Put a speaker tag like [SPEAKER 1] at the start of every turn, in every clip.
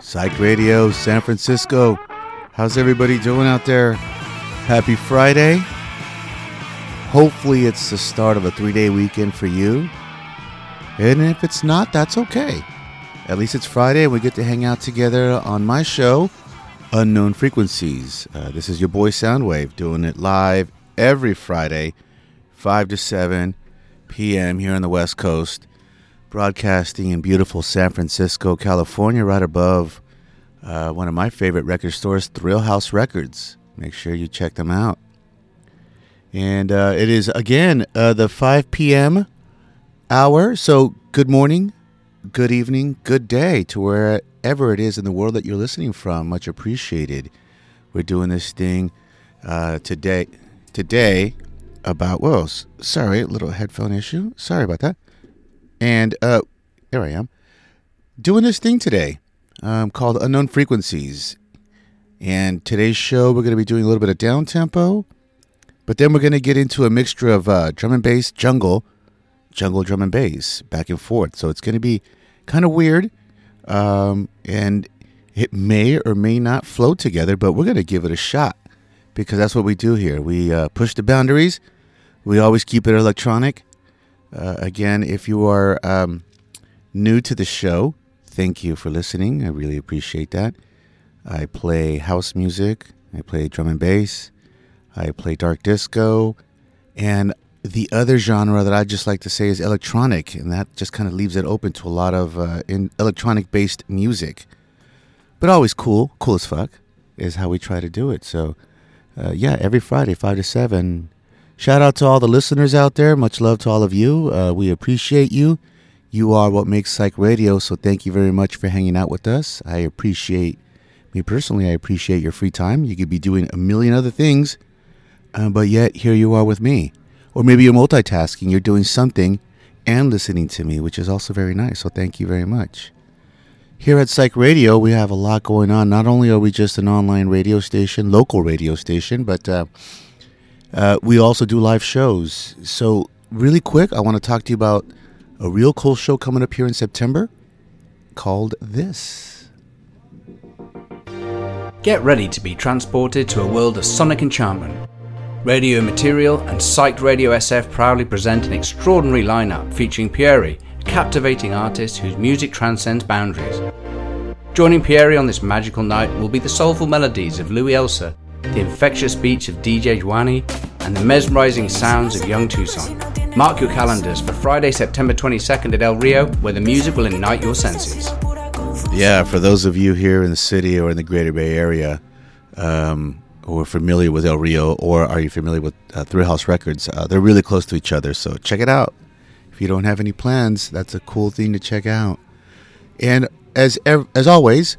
[SPEAKER 1] Psych Radio, San Francisco. How's everybody doing out there? Happy Friday. Hopefully, it's the start of a three day weekend for you. And if it's not, that's okay. At least it's Friday and we get to hang out together on my show, Unknown Frequencies. Uh, this is your boy Soundwave doing it live every Friday, 5 to 7 p.m. here on the West Coast broadcasting in beautiful San Francisco, California, right above uh, one of my favorite record stores, Thrillhouse Records. Make sure you check them out. And uh, it is, again, uh, the 5 p.m. hour. So, good morning, good evening, good day to wherever it is in the world that you're listening from. Much appreciated. We're doing this thing uh, today. Today, about, well, sorry, little headphone issue. Sorry about that. And uh, here I am doing this thing today um, called Unknown Frequencies. And today's show, we're going to be doing a little bit of down tempo, but then we're going to get into a mixture of uh, drum and bass, jungle, jungle, drum and bass, back and forth. So it's going to be kind of weird. Um, and it may or may not flow together, but we're going to give it a shot because that's what we do here. We uh, push the boundaries, we always keep it electronic. Uh, again, if you are um, new to the show, thank you for listening. I really appreciate that. I play house music, I play drum and bass, I play dark disco, and the other genre that I just like to say is electronic, and that just kind of leaves it open to a lot of uh, electronic based music. But always cool, cool as fuck, is how we try to do it. So, uh, yeah, every Friday, 5 to 7, Shout out to all the listeners out there. Much love to all of you. Uh, we appreciate you. You are what makes Psych Radio, so thank you very much for hanging out with us. I appreciate, me personally, I appreciate your free time. You could be doing a million other things, uh, but yet here you are with me. Or maybe you're multitasking, you're doing something and listening to me, which is also very nice. So thank you very much. Here at Psych Radio, we have a lot going on. Not only are we just an online radio station, local radio station, but uh, uh, we also do live shows. So, really quick, I want to talk to you about a real cool show coming up here in September called This.
[SPEAKER 2] Get ready to be transported to a world of sonic enchantment. Radio Material and Psyched Radio SF proudly present an extraordinary lineup featuring Pieri, a captivating artist whose music transcends boundaries. Joining Pieri on this magical night will be the soulful melodies of Louis Elsa the infectious beats of DJ Juani, and the mesmerizing sounds of Young Tucson. Mark your calendars for Friday, September 22nd at El Rio, where the music will ignite your senses.
[SPEAKER 1] Yeah, for those of you here in the city or in the greater Bay Area um, who are familiar with El Rio or are you familiar with uh, Thrillhouse Records, uh, they're really close to each other, so check it out. If you don't have any plans, that's a cool thing to check out. And as as always,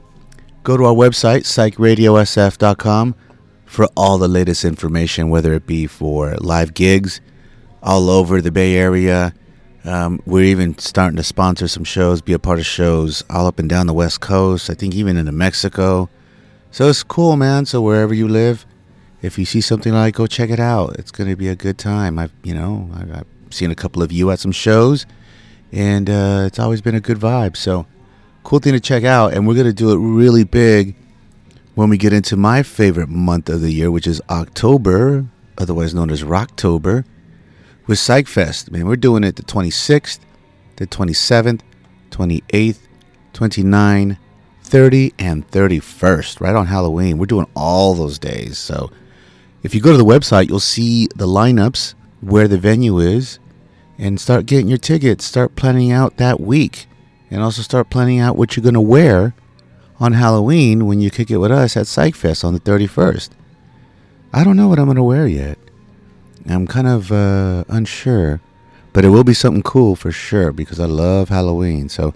[SPEAKER 1] go to our website, psychradiosf.com for all the latest information, whether it be for live gigs all over the Bay Area. Um, we're even starting to sponsor some shows, be a part of shows all up and down the West Coast. I think even into Mexico. So it's cool, man. So wherever you live, if you see something like, go check it out. It's going to be a good time. I've, you know, I've, seen a couple of you at some shows, and uh, it's always been a good vibe. So cool thing to check out. And we're going to do it really big when we get into my favorite month of the year, which is October, otherwise known as Rocktober, with PsychFest. Man, we're doing it the 26th, the 27th, 28th, 29th, 30, and 31st, right on Halloween. We're doing all those days. So if you go to the website, you'll see the lineups, where the venue is, and start getting your tickets. Start planning out that week. And also start planning out what you're going to wear on Halloween when you kick it with us at PsychFest on the 31st. I don't know what I'm going to wear yet. I'm kind of uh, unsure, but it will be something cool for sure because I love Halloween. So,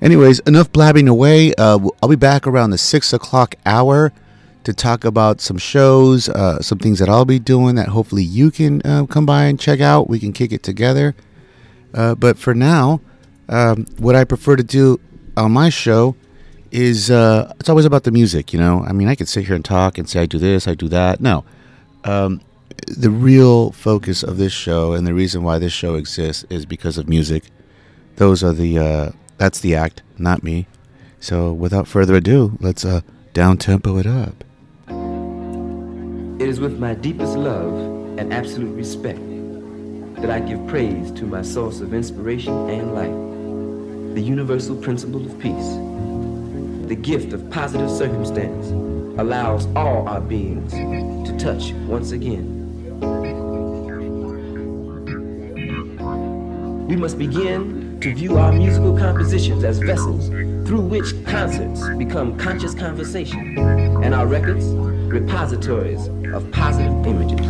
[SPEAKER 1] anyways, enough blabbing away. Uh, I'll be back around the six o'clock hour to talk about some shows, uh, some things that I'll be doing that hopefully you can uh, come by and check out. We can kick it together. Uh, but for now, um, what I prefer to do on my show is uh, it's always about the music, you know. I mean, I could sit here and talk and say I do this, I do that. No, um, the real focus of this show and the reason why this show exists is because of music. Those are the uh, that's the act, not me. So without further ado, let's uh, down tempo it up.
[SPEAKER 3] It is with my deepest love and absolute respect that I give praise to my source of inspiration and life, the universal principle of peace. The gift of positive circumstance allows all our beings to touch once again. We must begin to view our musical compositions as vessels through which concerts become conscious conversation and our records repositories of positive images.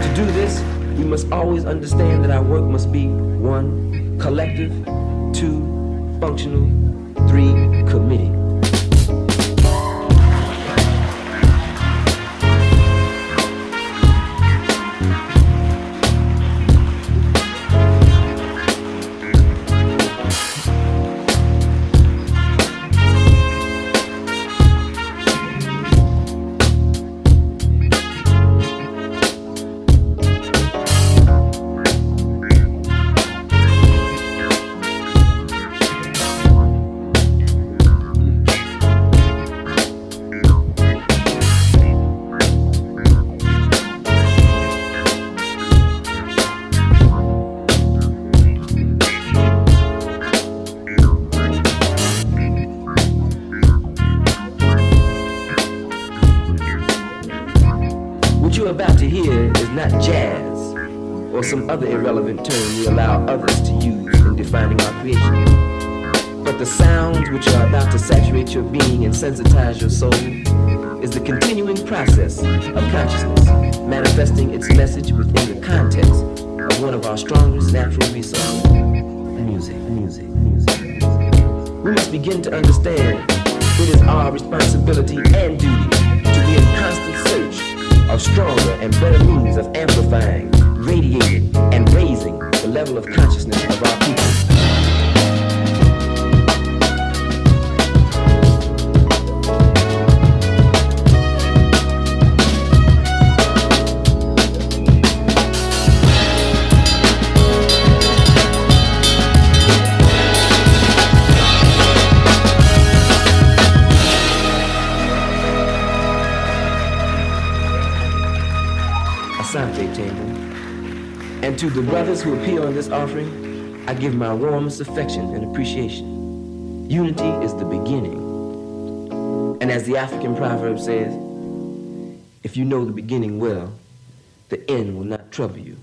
[SPEAKER 3] To do this, we must always understand that our work must be one, collective, two, functional, three, committing. Begin to understand it is our responsibility and duty to be in constant search of stronger and better means of amplifying, radiating, and raising the level of consciousness And to the brothers who appear on this offering, I give my warmest affection and appreciation. Unity is the beginning. And as the African proverb says, if you know the beginning well, the end will not trouble you.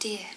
[SPEAKER 4] Dear.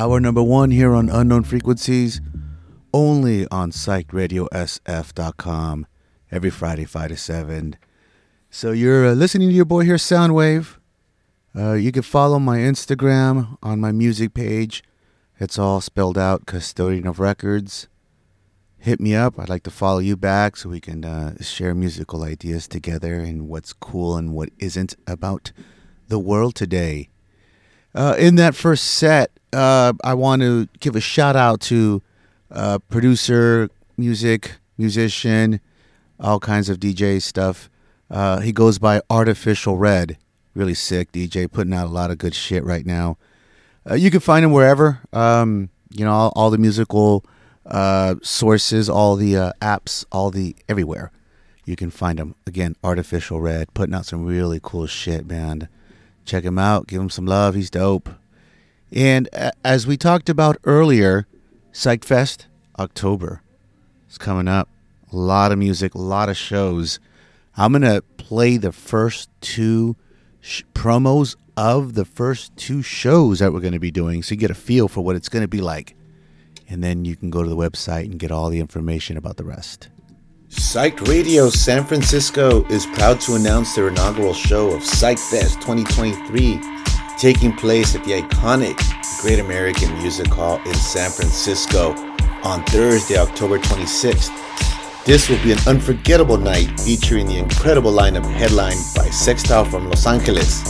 [SPEAKER 1] Hour number one here on Unknown Frequencies, only on psychedradiosf.com every Friday, 5 to 7. So you're uh, listening to your boy here, Soundwave. Uh, you can follow my Instagram on my music page. It's all spelled out, Custodian of Records. Hit me up. I'd like to follow you back so we can uh, share musical ideas together and what's cool and what isn't about the world today. Uh, in that first set, uh, I want to give a shout out to uh, producer, music, musician, all kinds of DJ stuff. Uh, he goes by Artificial Red. Really sick DJ, putting out a lot of good shit right now. Uh, you can find him wherever. Um, you know, all, all the musical uh, sources, all the apps, all the everywhere. You can find him. Again, Artificial Red, putting out some really cool shit, man. Check him out. Give him some love. He's dope. And as we talked about earlier, Psych Fest October is coming up. A lot of music, a lot of shows. I'm going to play the first two sh- promos of the first two shows that we're going to be doing so you get a feel for what it's going to be like. And then you can go to the website and get all the information about the rest. Psych Radio San Francisco is proud to announce their inaugural show of Psych Fest 2023, taking place at the iconic Great American Music Hall in San Francisco on Thursday, October 26th. This will be an unforgettable night featuring the incredible lineup headlined by Sextile from Los Angeles.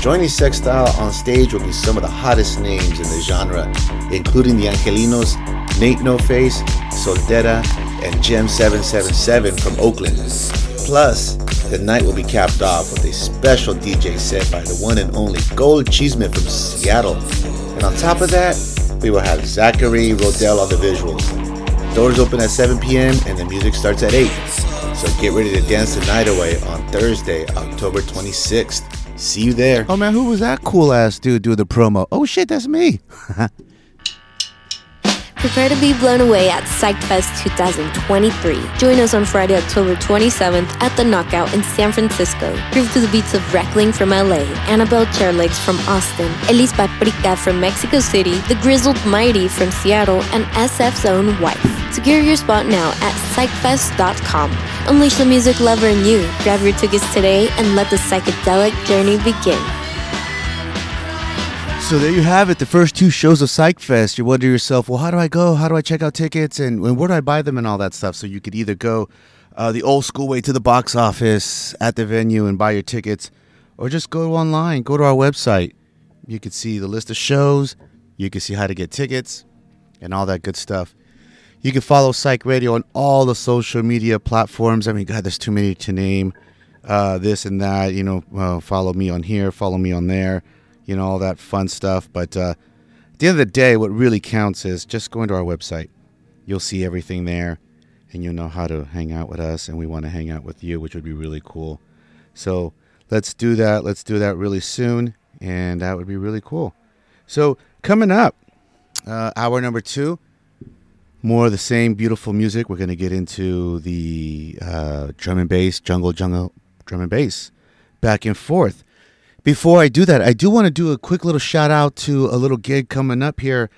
[SPEAKER 1] Joining Sextile on stage will be some of the hottest names in the genre, including the Angelinos, Nate No Face, Soldera, and Gem 777 from Oakland. Plus, the night will be capped off with a special DJ set by the one and only Gold Cheeseman from Seattle. And on top of that, we will have Zachary Rodell on the visuals. Doors open at 7 p.m. and the music starts at 8. So get ready to dance the night away on Thursday, October 26th. See you there. Oh man, who was that cool ass dude doing the promo? Oh shit, that's me.
[SPEAKER 5] Prepare to be blown away at PsychFest 2023. Join us on Friday, October 27th at The Knockout in San Francisco. Groove to the beats of Reckling from LA, Annabelle Chairlegs from Austin, Elise Paprika from Mexico City, The Grizzled Mighty from Seattle, and SF's own wife. Secure your spot now at psychfest.com. Unleash the music lover in you. Grab your tickets today and let the psychedelic journey begin.
[SPEAKER 1] So there you have it, the first two shows of Psych Fest. You wonder yourself, well, how do I go? How do I check out tickets? And, and where do I buy them and all that stuff? So you could either go uh, the old school way to the box office at the venue and buy your tickets, or just go online, go to our website. You can see the list of shows, you can see how to get tickets, and all that good stuff. You can follow Psych Radio on all the social media platforms. I mean, God, there's too many to name. Uh, this and that, you know, uh, follow me on here, follow me on there you know, all that fun stuff. But uh, at the end of the day, what really counts is just going to our website. You'll see everything there, and you'll know how to hang out with us, and we want to hang out with you, which would be really cool. So let's do that. Let's do that really soon, and that would be really cool. So coming up, uh, hour number two, more of the same beautiful music. We're going to get into the uh, drum and bass, jungle, jungle, drum and bass, back and forth. Before I do that, I do want to do a quick little shout out to a little gig coming up here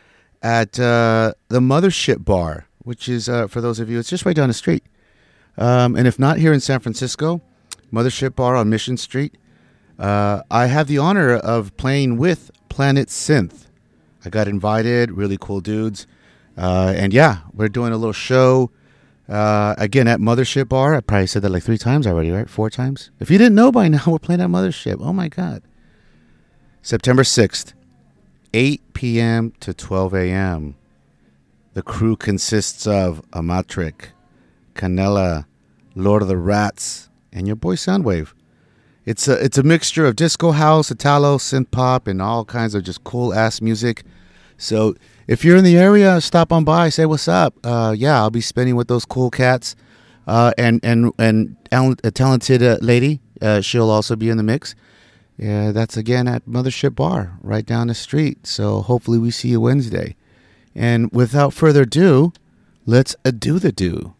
[SPEAKER 1] at uh, the Mothership Bar, which is, uh, for those of you, it's just right down the street. Um, and if not here in San Francisco, Mothership Bar on Mission Street, uh, I have the honor of playing with Planet Synth. I got invited, really cool dudes. Uh, and yeah, we're doing a little show. Uh, again, at Mothership Bar, I probably said that like three times already, right? Four times. If you didn't know by now, we're playing at Mothership. Oh my God. September 6th, 8 p.m. to 12 a.m. The crew consists of Amatric, Canela, Lord of the Rats, and your boy Soundwave. It's a it's a mixture of disco house, Italo, synth pop, and all kinds of just cool ass music. So if you're in the area, stop on by, say what's up. Uh, yeah, I'll be spending with those cool cats, uh, and and and a talented uh, lady. Uh, she'll also be in the mix. Yeah, that's again at Mothership Bar, right down the street. So hopefully we see you Wednesday. And without further ado, let's do the do.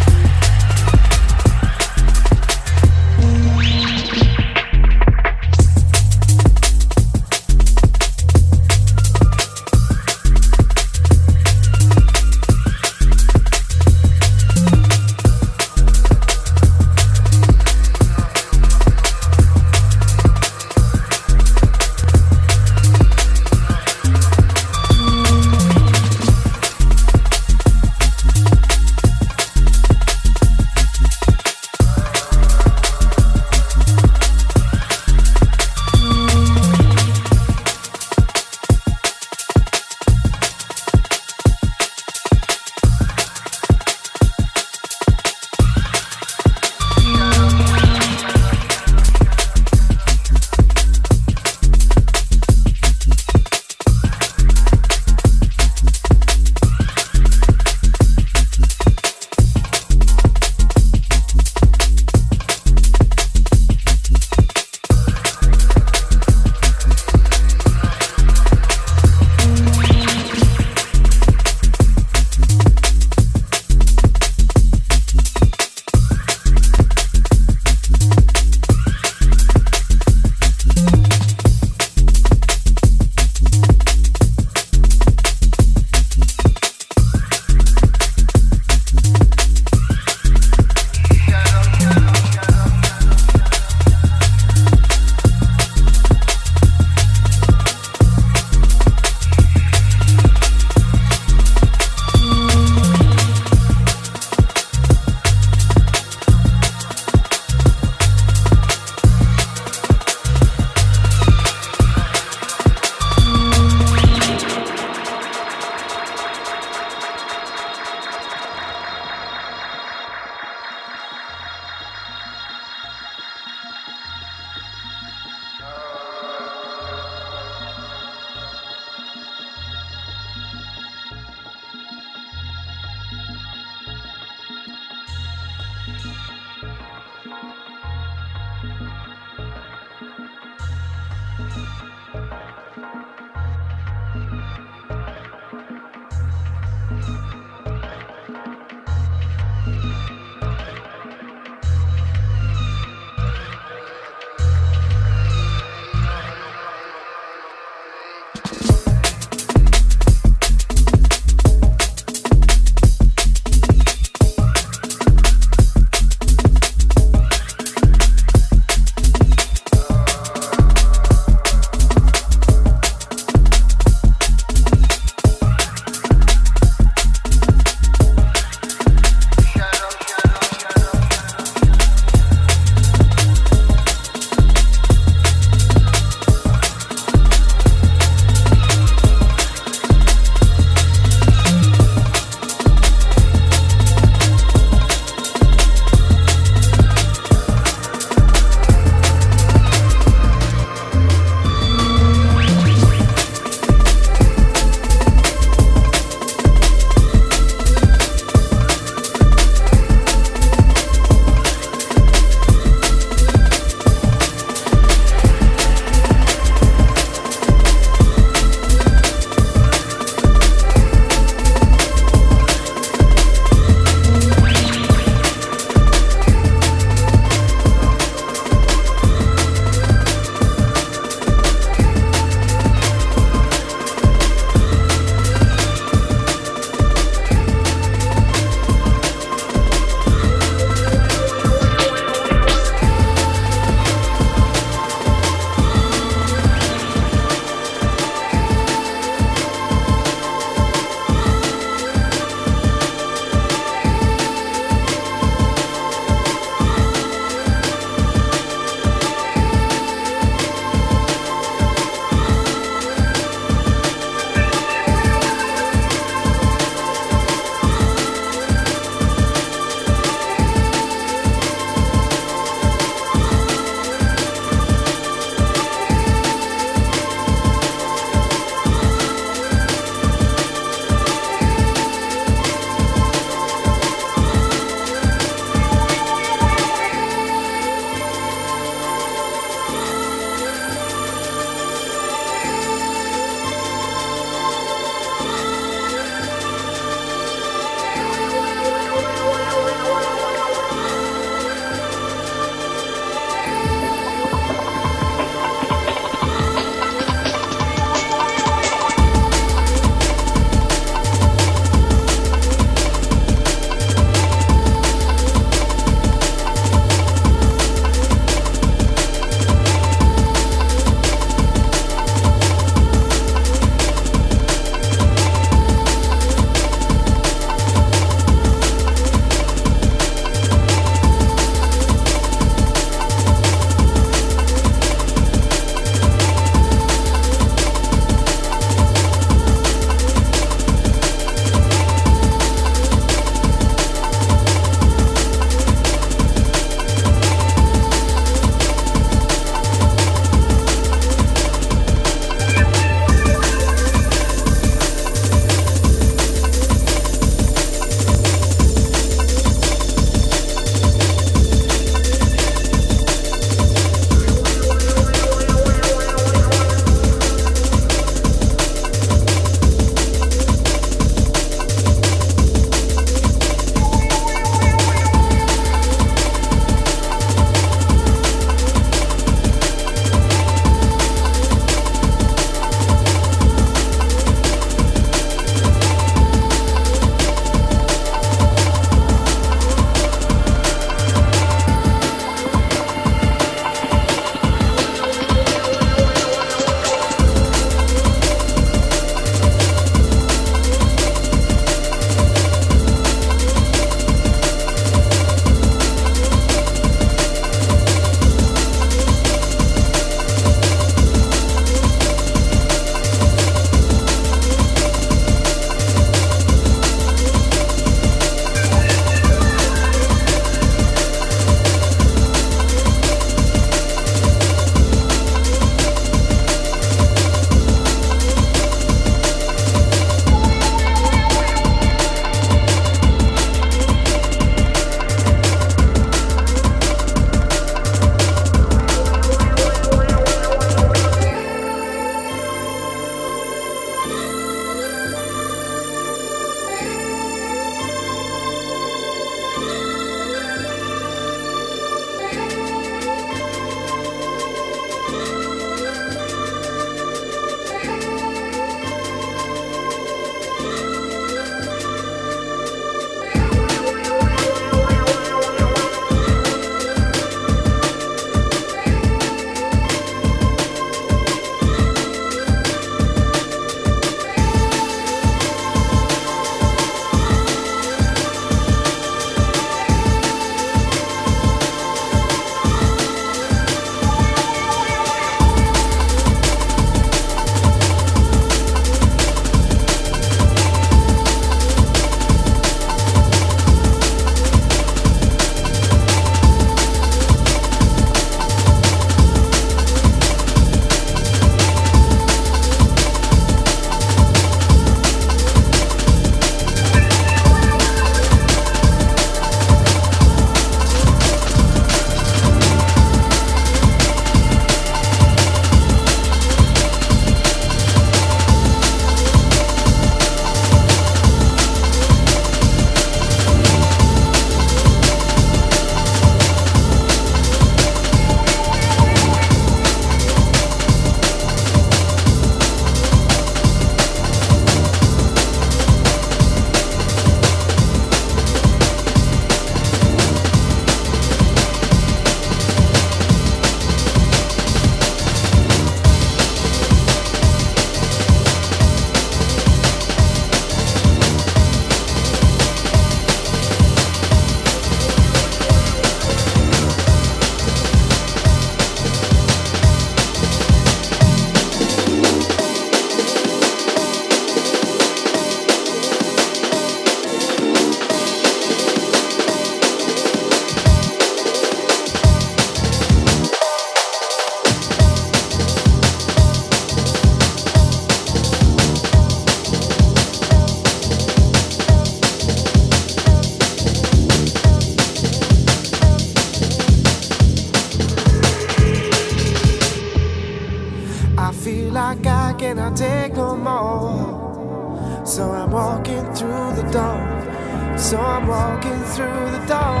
[SPEAKER 6] So I'm walking through the door.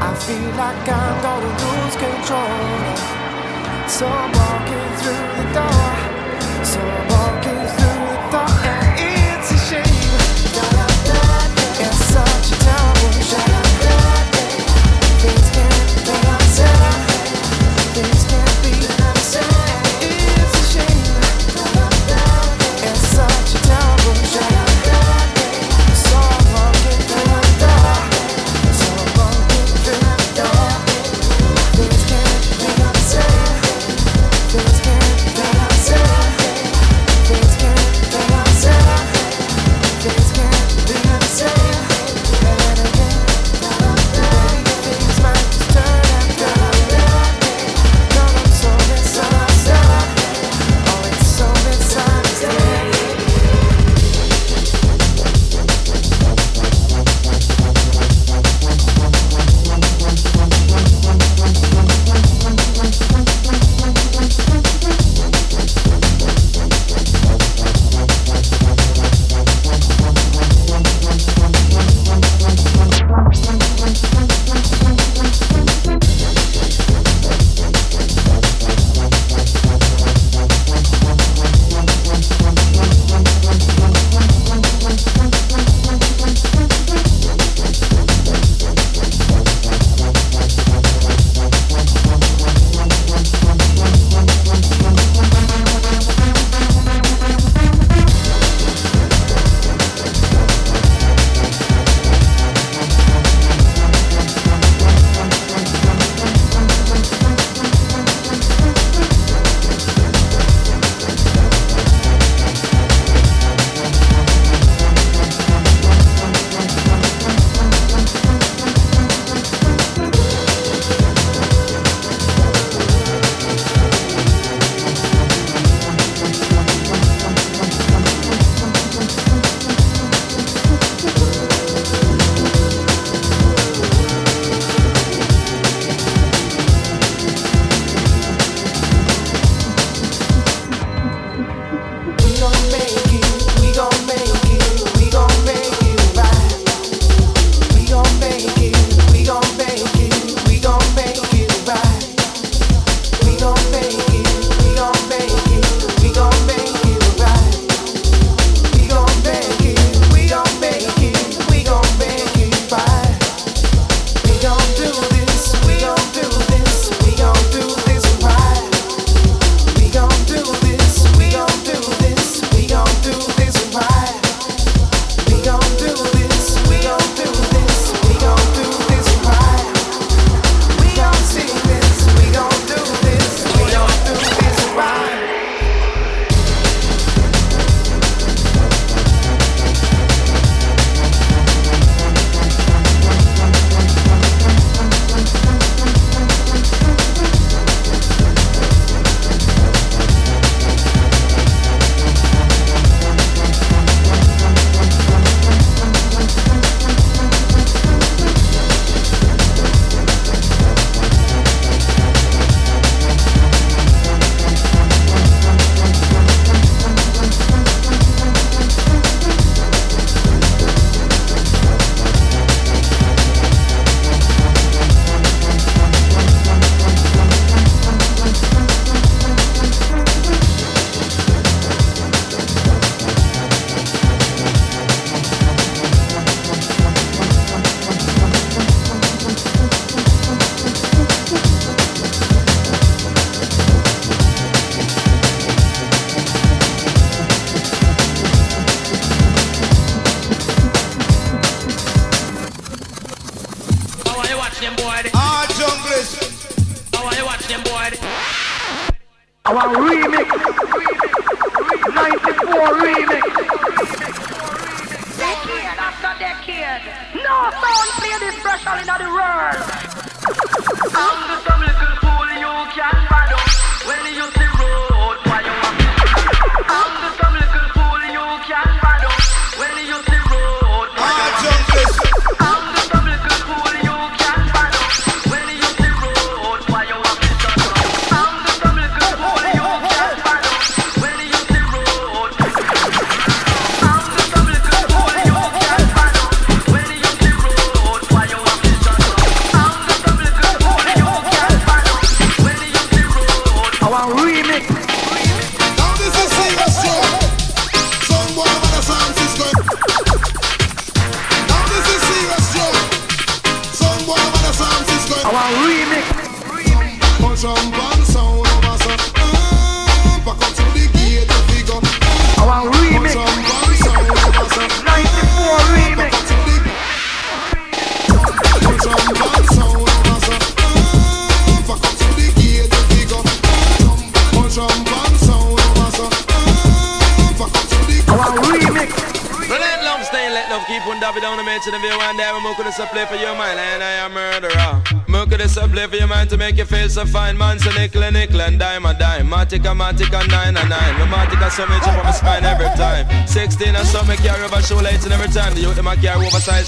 [SPEAKER 6] I feel like I'm gonna lose control. So I'm walking through the door. So I'm walking through.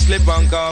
[SPEAKER 7] Slip and carbine.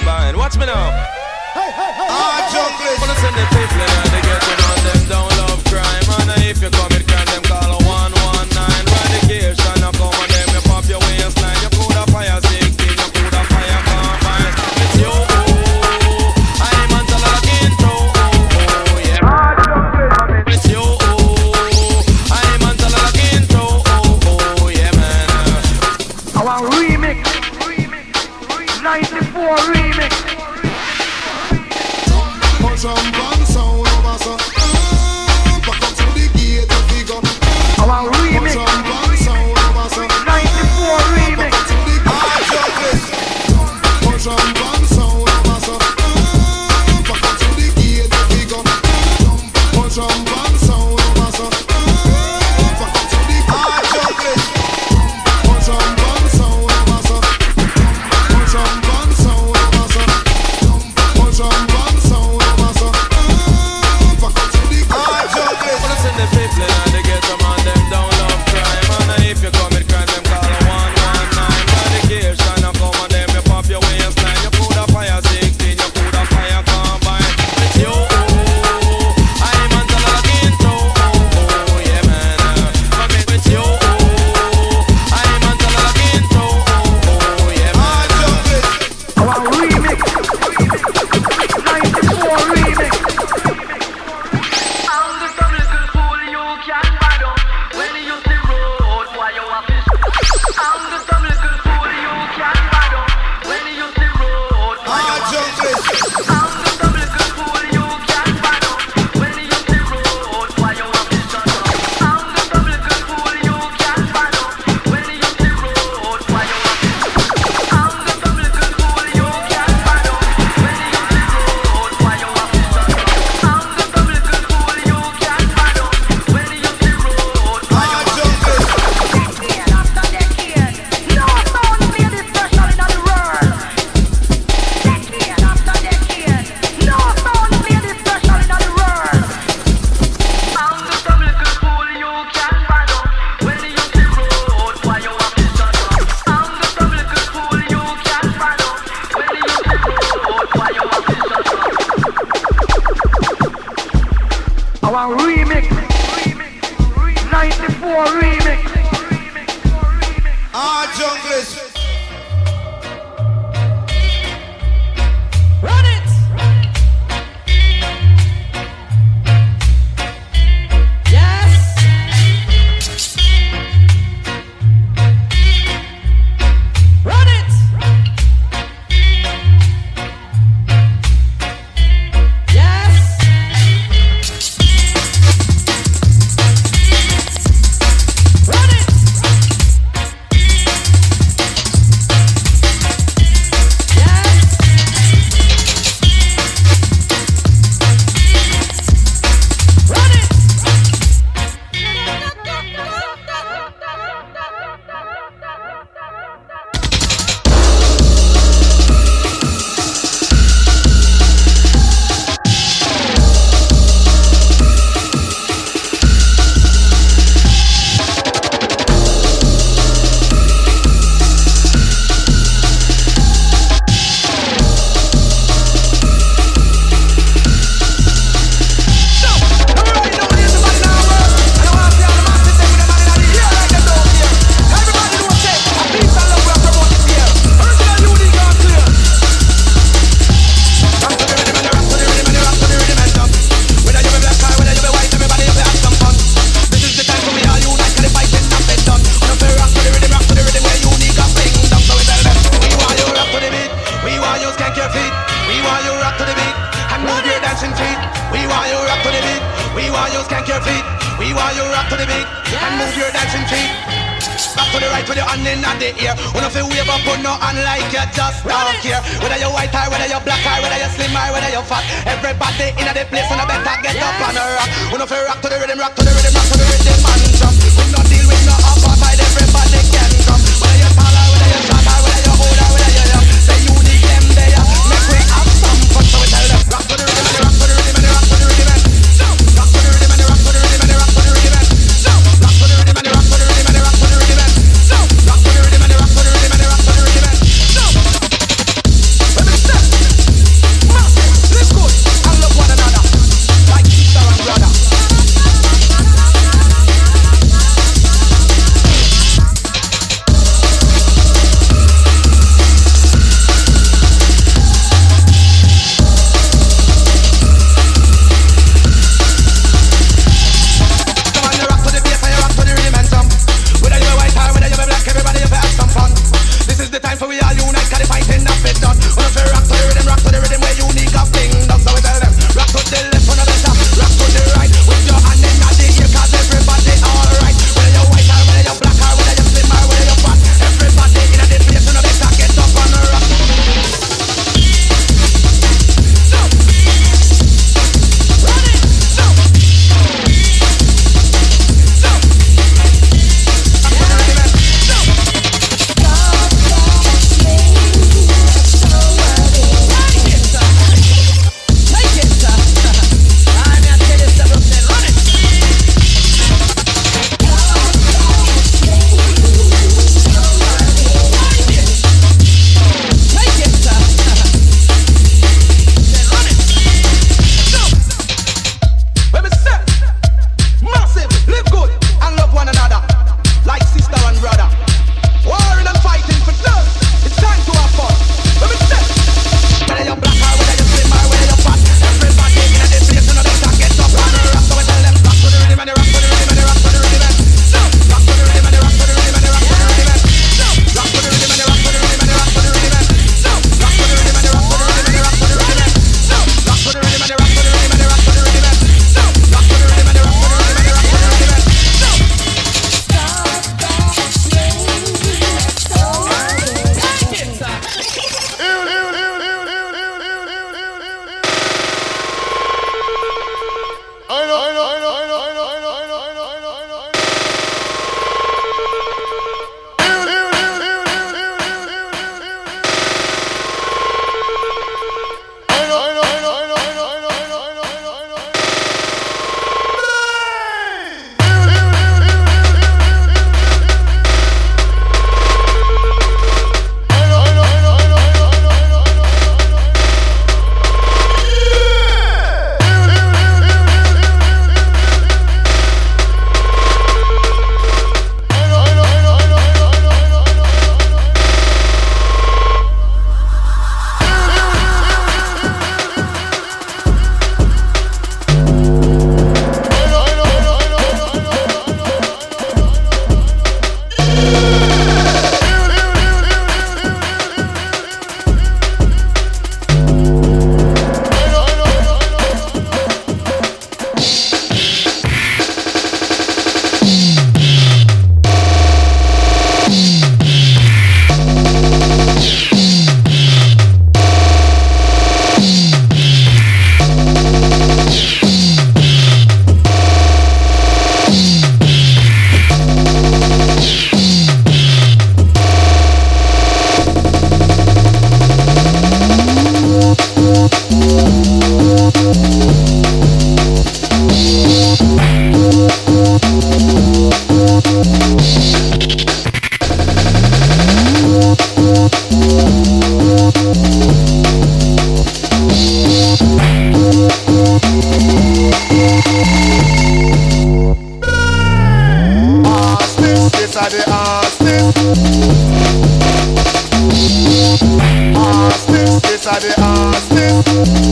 [SPEAKER 8] which are the artists.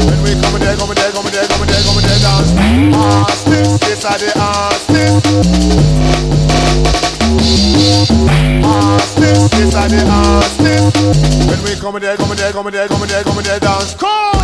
[SPEAKER 8] When we come there, come there, come there, come there, come there, dance. Artists, this are the artists. Artists, this are the artists. When we come there, come there, come there, come there, come there, dance. Come.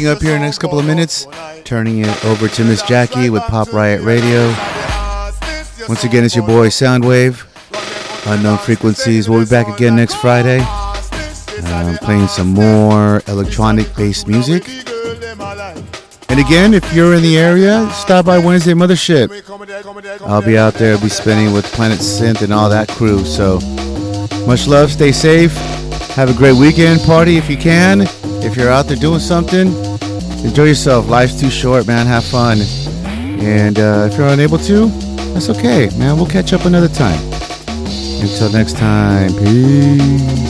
[SPEAKER 1] Finishing up here in the next couple of minutes, turning it over to Miss Jackie with Pop Riot Radio. Once again, it's your boy Soundwave, Unknown Frequencies. We'll be back again next Friday, um, playing some more electronic based music. And again, if you're in the area, stop by Wednesday Mothership. I'll be out there, I'll be spending with Planet Synth and all that crew. So, much love, stay safe. Have a great weekend party if you can. If you're out there doing something, enjoy yourself. Life's too short, man. Have fun. And uh, if you're unable to, that's okay, man. We'll catch up another time. Until next time, peace.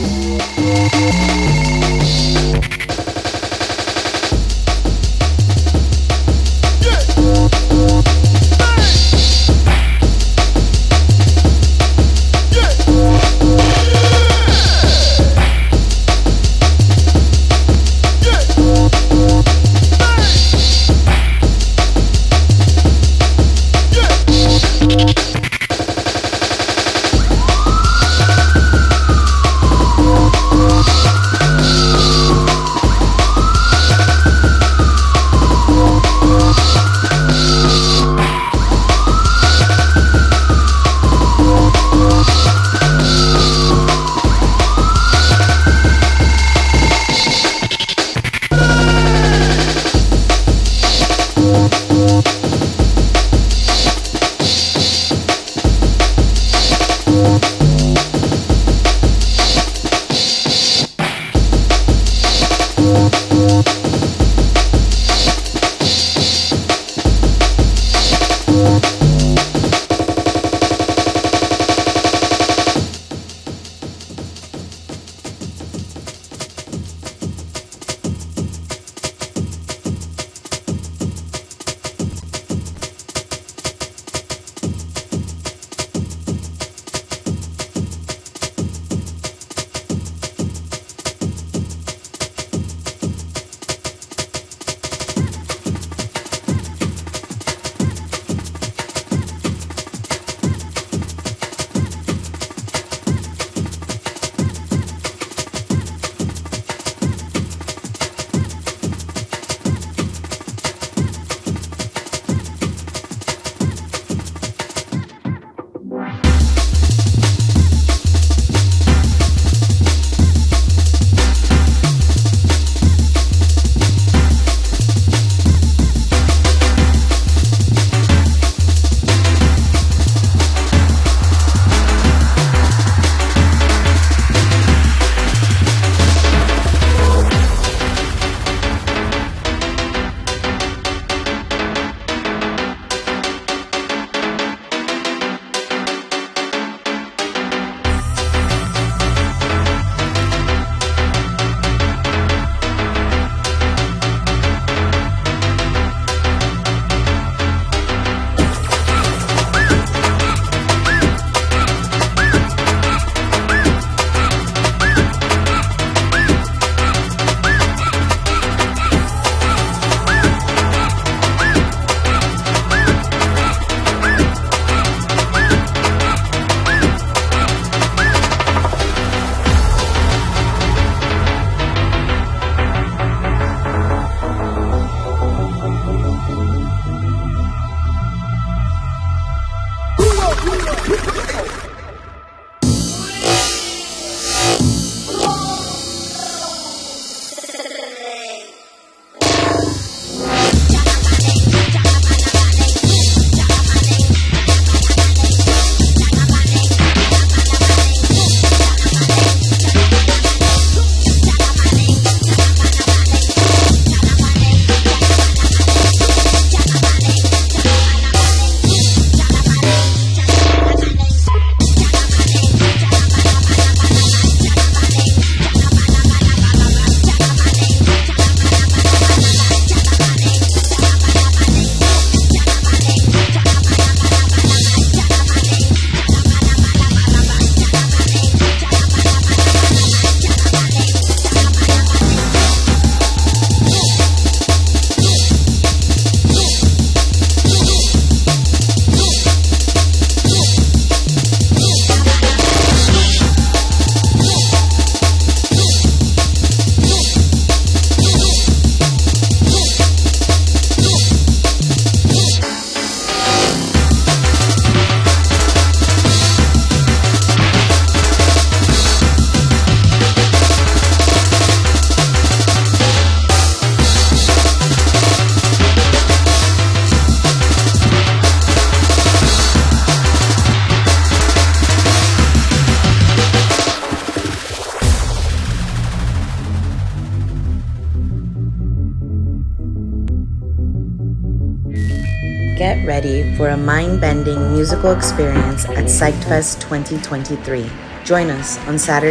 [SPEAKER 9] Musical experience at PsychFest 2023. Join us on Saturday.